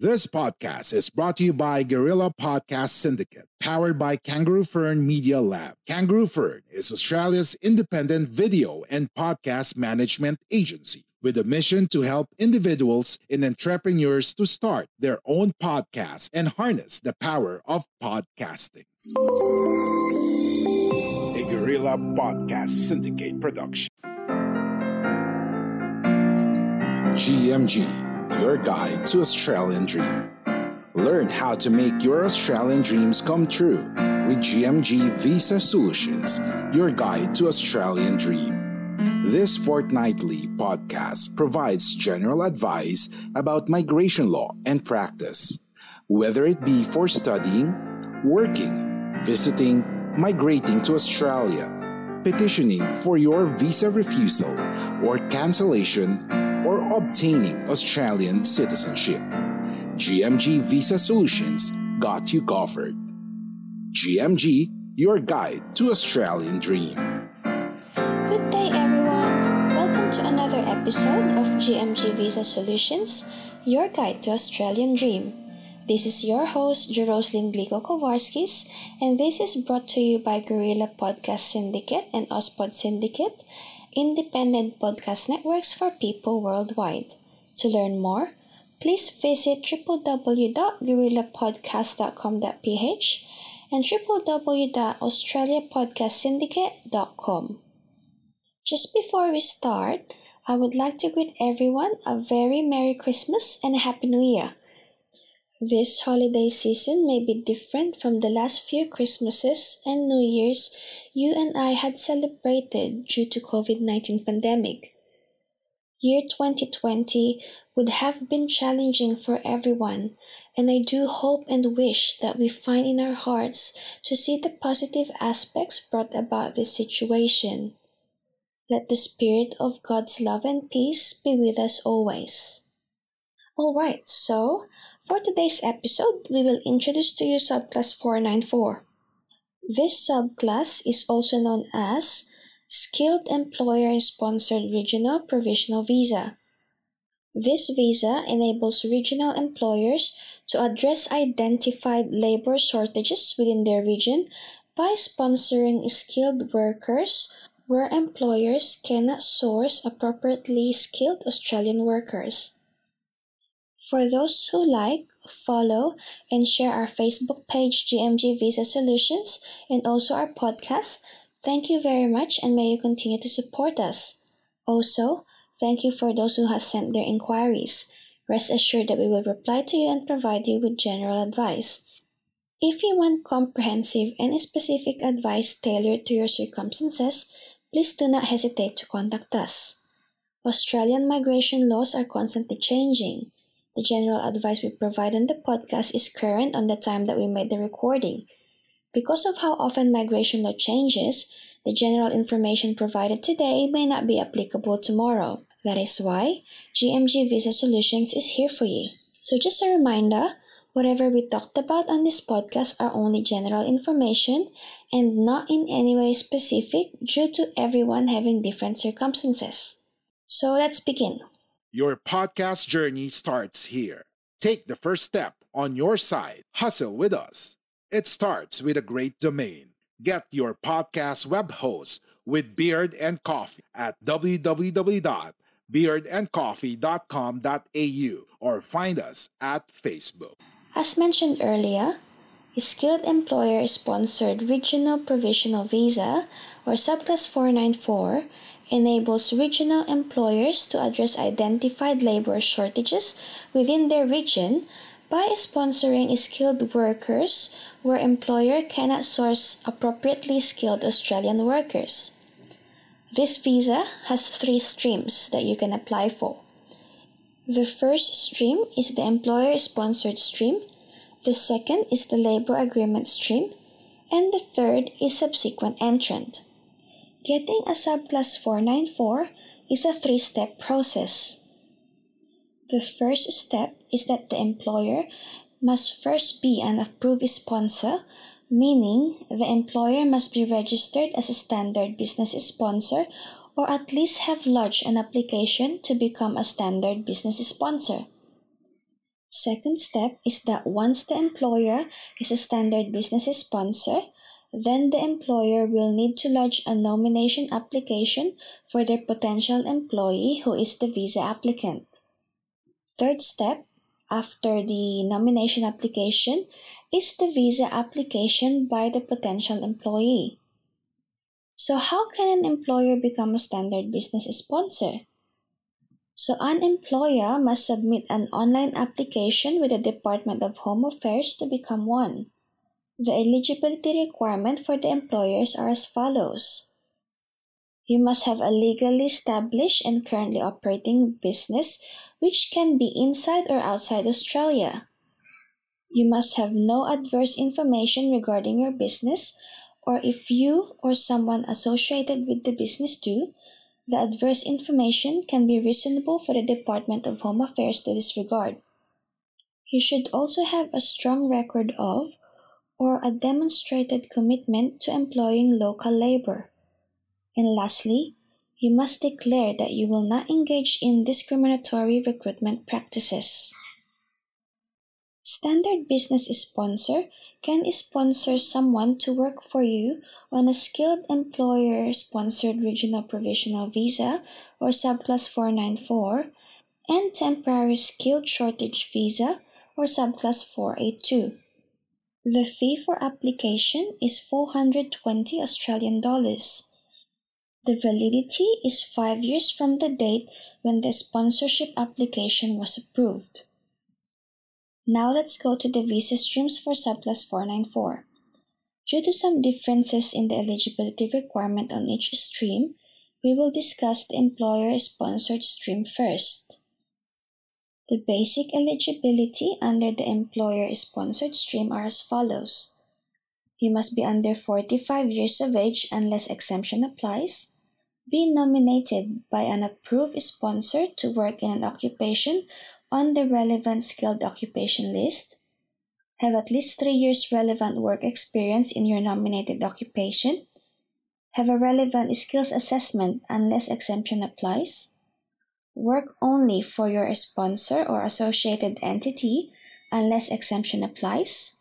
This podcast is brought to you by Guerrilla Podcast Syndicate, powered by Kangaroo Fern Media Lab. Kangaroo Fern is Australia's independent video and podcast management agency with a mission to help individuals and entrepreneurs to start their own podcast and harness the power of podcasting. A Guerrilla Podcast Syndicate production. GMG your guide to Australian Dream. Learn how to make your Australian dreams come true with GMG Visa Solutions, your guide to Australian Dream. This fortnightly podcast provides general advice about migration law and practice, whether it be for studying, working, visiting, migrating to Australia, petitioning for your visa refusal or cancellation or obtaining Australian citizenship. GMG Visa Solutions got you covered. GMG, your guide to Australian Dream. Good day, everyone. Welcome to another episode of GMG Visa Solutions, your guide to Australian Dream. This is your host, Jeroslyn Glico Kovarskis, and this is brought to you by Guerrilla Podcast Syndicate and Ospod Syndicate independent podcast networks for people worldwide. To learn more, please visit www.guerrillapodcast.com.ph and www.australiapodcastsyndicate.com. Just before we start, I would like to greet everyone a very Merry Christmas and a Happy New Year. This holiday season may be different from the last few Christmases and New Years you and I had celebrated due to COVID-19 pandemic. Year 2020 would have been challenging for everyone, and I do hope and wish that we find in our hearts to see the positive aspects brought about this situation. Let the Spirit of God's love and peace be with us always. Alright, so for today's episode, we will introduce to you subclass 494. This subclass is also known as Skilled Employer Sponsored Regional Provisional Visa. This visa enables regional employers to address identified labor shortages within their region by sponsoring skilled workers where employers cannot source appropriately skilled Australian workers. For those who like, follow, and share our Facebook page, GMG Visa Solutions, and also our podcast, thank you very much and may you continue to support us. Also, thank you for those who have sent their inquiries. Rest assured that we will reply to you and provide you with general advice. If you want comprehensive and specific advice tailored to your circumstances, please do not hesitate to contact us. Australian migration laws are constantly changing. The general advice we provide on the podcast is current on the time that we made the recording. Because of how often migration law changes, the general information provided today may not be applicable tomorrow. That is why GMG Visa Solutions is here for you. So, just a reminder whatever we talked about on this podcast are only general information and not in any way specific due to everyone having different circumstances. So, let's begin. Your podcast journey starts here. Take the first step on your side. Hustle with us. It starts with a great domain. Get your podcast web host with Beard and Coffee at www.beardandcoffee.com.au or find us at Facebook. As mentioned earlier, a Skilled Employer Sponsored Regional Provisional Visa or Subclass 494 enables regional employers to address identified labor shortages within their region by sponsoring skilled workers where employer cannot source appropriately skilled Australian workers. This visa has three streams that you can apply for. The first stream is the employer sponsored stream, the second is the labor agreement stream, and the third is subsequent entrant. Getting a subclass 494 is a three step process. The first step is that the employer must first be an approved sponsor, meaning the employer must be registered as a standard business sponsor or at least have lodged an application to become a standard business sponsor. Second step is that once the employer is a standard business sponsor, then the employer will need to lodge a nomination application for their potential employee who is the visa applicant. Third step after the nomination application is the visa application by the potential employee. So, how can an employer become a standard business sponsor? So, an employer must submit an online application with the Department of Home Affairs to become one. The eligibility requirement for the employers are as follows. You must have a legally established and currently operating business which can be inside or outside Australia. You must have no adverse information regarding your business or if you or someone associated with the business do, the adverse information can be reasonable for the Department of Home Affairs to disregard. You should also have a strong record of or a demonstrated commitment to employing local labor. And lastly, you must declare that you will not engage in discriminatory recruitment practices. Standard Business Sponsor can sponsor someone to work for you on a skilled employer sponsored regional provisional visa or subclass 494 and temporary skilled shortage visa or subclass 482. The fee for application is 420 Australian dollars. The validity is 5 years from the date when the sponsorship application was approved. Now let's go to the visa streams for subclass 494. Due to some differences in the eligibility requirement on each stream, we will discuss the employer-sponsored stream first. The basic eligibility under the employer-sponsored stream are as follows. You must be under 45 years of age unless exemption applies, be nominated by an approved sponsor to work in an occupation on the relevant skilled occupation list, have at least three years relevant work experience in your nominated occupation, have a relevant skills assessment unless exemption applies, work only for your sponsor or associated entity unless exemption applies,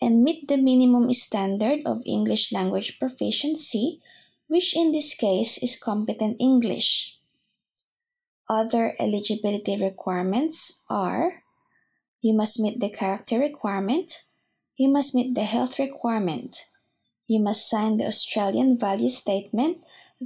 and meet the minimum standard of English language proficiency, which in this case is competent English. Other eligibility requirements are you must meet the character requirement, you must meet the health requirement, you must sign the Australian value statement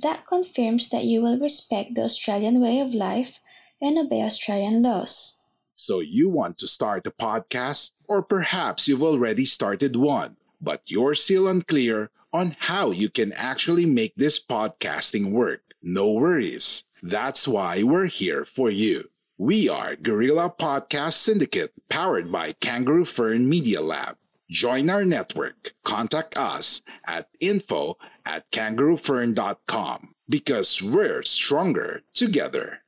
that confirms that you will respect the Australian way of life and obey Australian laws. So, you want to start a podcast, or perhaps you've already started one, but you're still unclear on how you can actually make this podcasting work. No worries. That's why we're here for you. We are Guerrilla Podcast Syndicate powered by Kangaroo Fern Media Lab. Join our network. Contact us at info at kangaroofern.com because we're stronger together.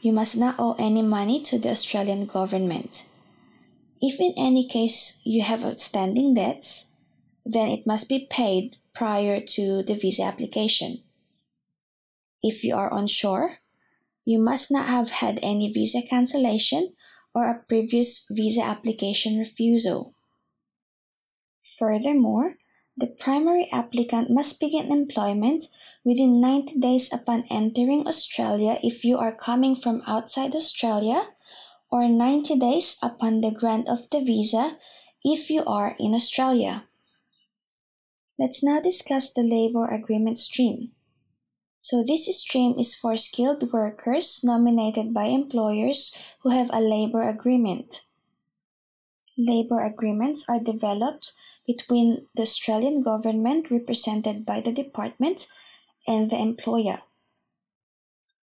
You must not owe any money to the Australian government. If in any case you have outstanding debts, then it must be paid prior to the visa application. If you are onshore, you must not have had any visa cancellation or a previous visa application refusal. Furthermore, the primary applicant must begin employment within 90 days upon entering Australia if you are coming from outside Australia, or 90 days upon the grant of the visa if you are in Australia. Let's now discuss the labor agreement stream. So this stream is for skilled workers nominated by employers who have a labor agreement. Labor agreements are developed between the Australian government represented by the department and the employer.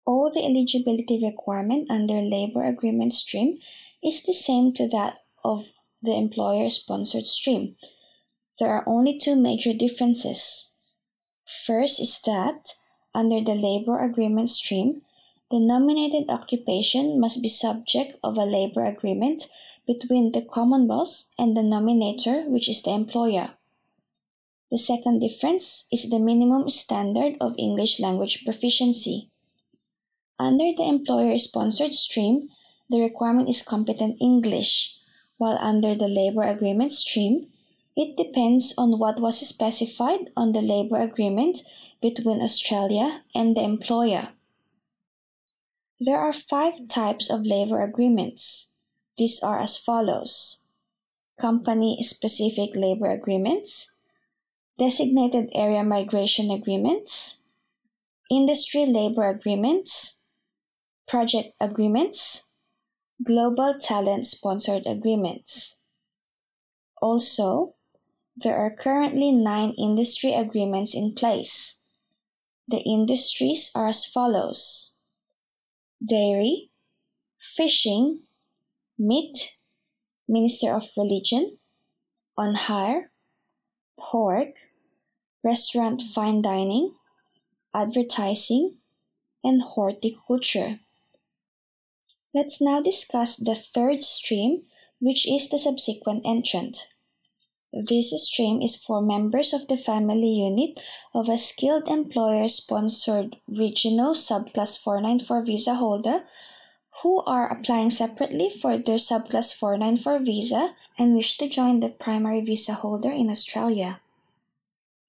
all the eligibility requirement under labor agreement stream is the same to that of the employer sponsored stream. There are only two major differences. First is that under the labor agreement stream, the nominated occupation must be subject of a labor agreement between the Commonwealth and the nominator, which is the employer. The second difference is the minimum standard of English language proficiency. Under the employer sponsored stream, the requirement is competent English, while under the labor agreement stream, it depends on what was specified on the labor agreement between Australia and the employer. There are five types of labor agreements. These are as follows. Company specific labor agreements, designated area migration agreements, industry labor agreements, project agreements, global talent sponsored agreements. Also, there are currently nine industry agreements in place. The industries are as follows. Dairy, fishing, meat, minister of religion, on hire, pork, restaurant fine dining, advertising, and horticulture. Let's now discuss the third stream, which is the subsequent entrant. This stream is for members of the family unit of a skilled employer sponsored regional subclass 494 visa holder who are applying separately for their subclass 494 visa and wish to join the primary visa holder in Australia.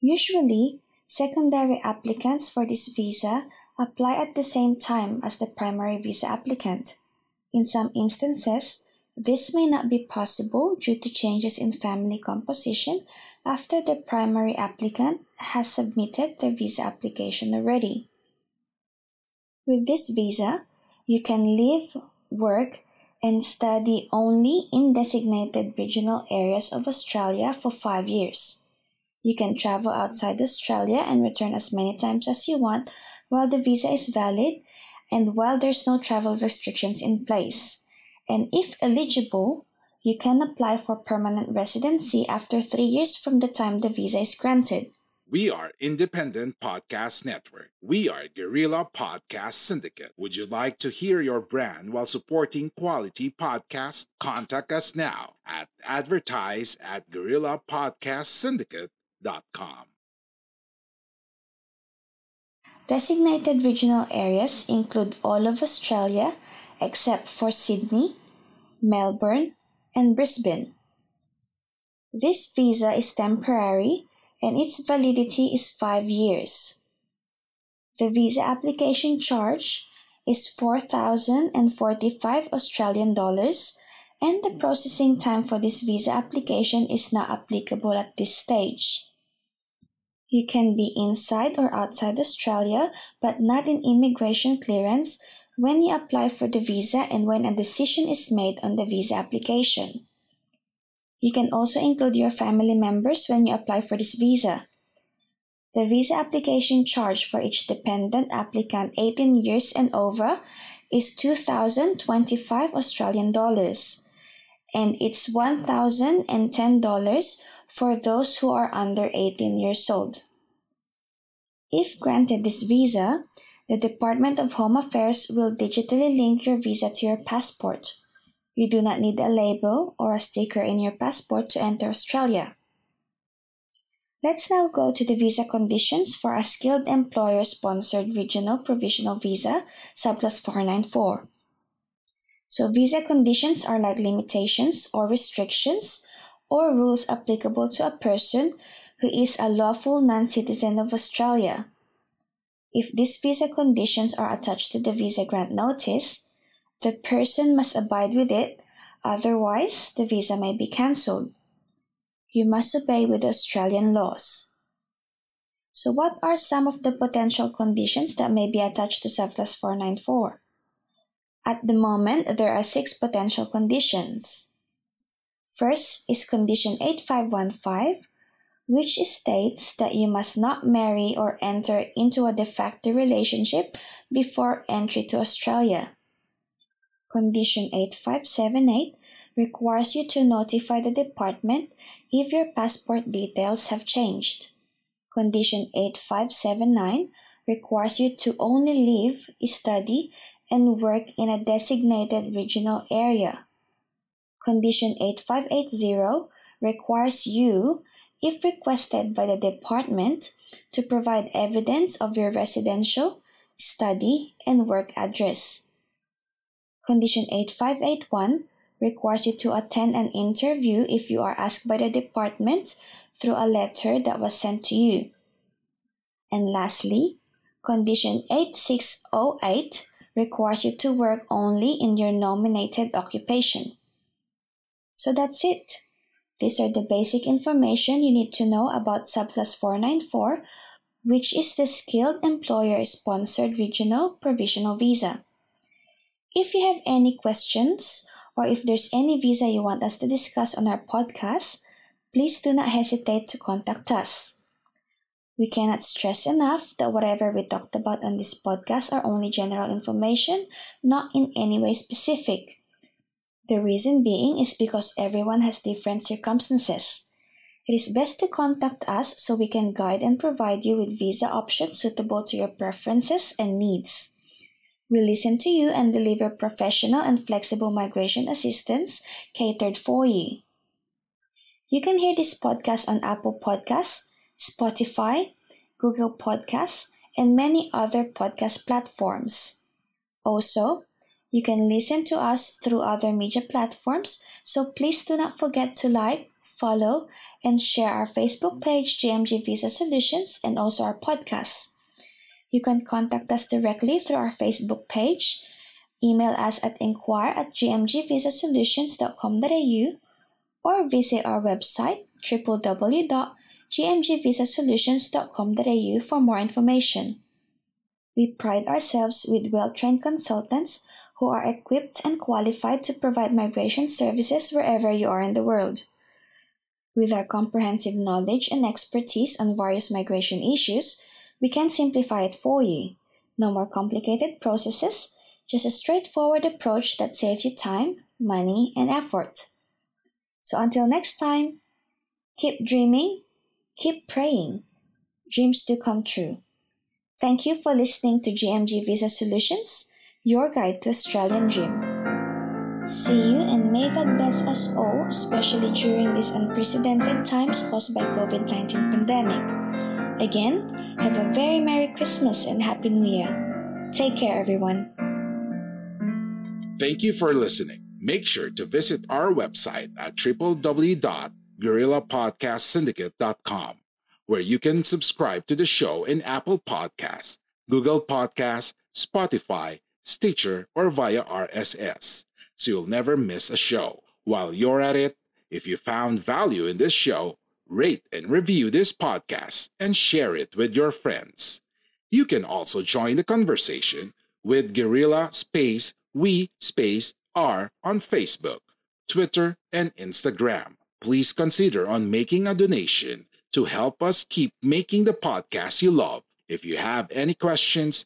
Usually, secondary applicants for this visa apply at the same time as the primary visa applicant. In some instances, this may not be possible due to changes in family composition after the primary applicant has submitted their visa application already. With this visa, you can live, work, and study only in designated regional areas of Australia for five years. You can travel outside Australia and return as many times as you want while the visa is valid and while there's no travel restrictions in place and if eligible, you can apply for permanent residency after three years from the time the visa is granted. We are Independent Podcast Network. We are Guerrilla Podcast Syndicate. Would you like to hear your brand while supporting quality podcasts? Contact us now at advertise at guerrillapodcastsyndicate.com. Designated regional areas include all of Australia except for Sydney, Melbourne, and Brisbane. This visa is temporary and its validity is five years. The visa application charge is 4,045 Australian dollars and the processing time for this visa application is not applicable at this stage. You can be inside or outside Australia but not in immigration clearance when you apply for the visa and when a decision is made on the visa application. You can also include your family members when you apply for this visa. The visa application charge for each dependent applicant 18 years and over is 2025 Australian dollars and it's $1010 for those who are under 18 years old. If granted this visa, the Department of Home Affairs will digitally link your visa to your passport. You do not need a label or a sticker in your passport to enter Australia. Let's now go to the visa conditions for a skilled employer sponsored regional provisional visa, subclass 494. So, visa conditions are like limitations or restrictions or rules applicable to a person who is a lawful non citizen of Australia if these visa conditions are attached to the visa grant notice, the person must abide with it, otherwise, the visa may be cancelled. You must obey with Australian laws. So, what are some of the potential conditions that may be attached to subclass 494? At the moment, there are six potential conditions. First is condition 8515, which states that you must not marry or enter into a de facto relationship before entry to Australia. Condition 8578 requires you to notify the department if your passport details have changed. Condition 8579 requires you to only live, study, and work in a designated regional area. Condition 8580 requires you, if requested by the department, to provide evidence of your residential, study, and work address. Condition 8581 requires you to attend an interview if you are asked by the department through a letter that was sent to you. And lastly, Condition 8608 requires you to work only in your nominated occupation. So that's it. These are the basic information you need to know about Subclass 494, which is the Skilled Employer Sponsored Regional Provisional Visa. If you have any questions or if there's any visa you want us to discuss on our podcast, please do not hesitate to contact us. We cannot stress enough that whatever we talked about on this podcast are only general information, not in any way specific. The reason being is because everyone has different circumstances. It is best to contact us so we can guide and provide you with visa options suitable to your preferences and needs. We listen to you and deliver professional and flexible migration assistance catered for you. You can hear this podcast on Apple Podcasts, Spotify, Google Podcasts, and many other podcast platforms. Also, you can listen to us through other media platforms, so please do not forget to like, follow, and share our Facebook page, GMG Visa Solutions, and also our podcast. You can contact us directly through our Facebook page, email us at inquire at gmgvisasolutions.com.au, or visit our website www.gmgvisasolutions.com.au for more information. We pride ourselves with well trained consultants who are equipped and qualified to provide migration services wherever you are in the world. With our comprehensive knowledge and expertise on various migration issues, we can simplify it for you. No more complicated processes, just a straightforward approach that saves you time, money, and effort. So until next time, keep dreaming, keep praying. Dreams do come true. Thank you for listening to GMG Visa Solutions, your guide to Australian Dream. See you and may God bless us all, especially during these unprecedented times caused by COVID-19 pandemic. Again, have a very Merry Christmas and Happy New Year. Take care, everyone. Thank you for listening. Make sure to visit our website at www.guerrillapodcastsyndicate.com, where you can subscribe to the show in Apple Podcasts, Google Podcasts, Spotify, Stitcher, or via RSS, so you'll never miss a show. While you're at it, if you found value in this show, rate and review this podcast, and share it with your friends. You can also join the conversation with Guerrilla Space We Space R on Facebook, Twitter, and Instagram. Please consider on making a donation to help us keep making the podcast you love. If you have any questions,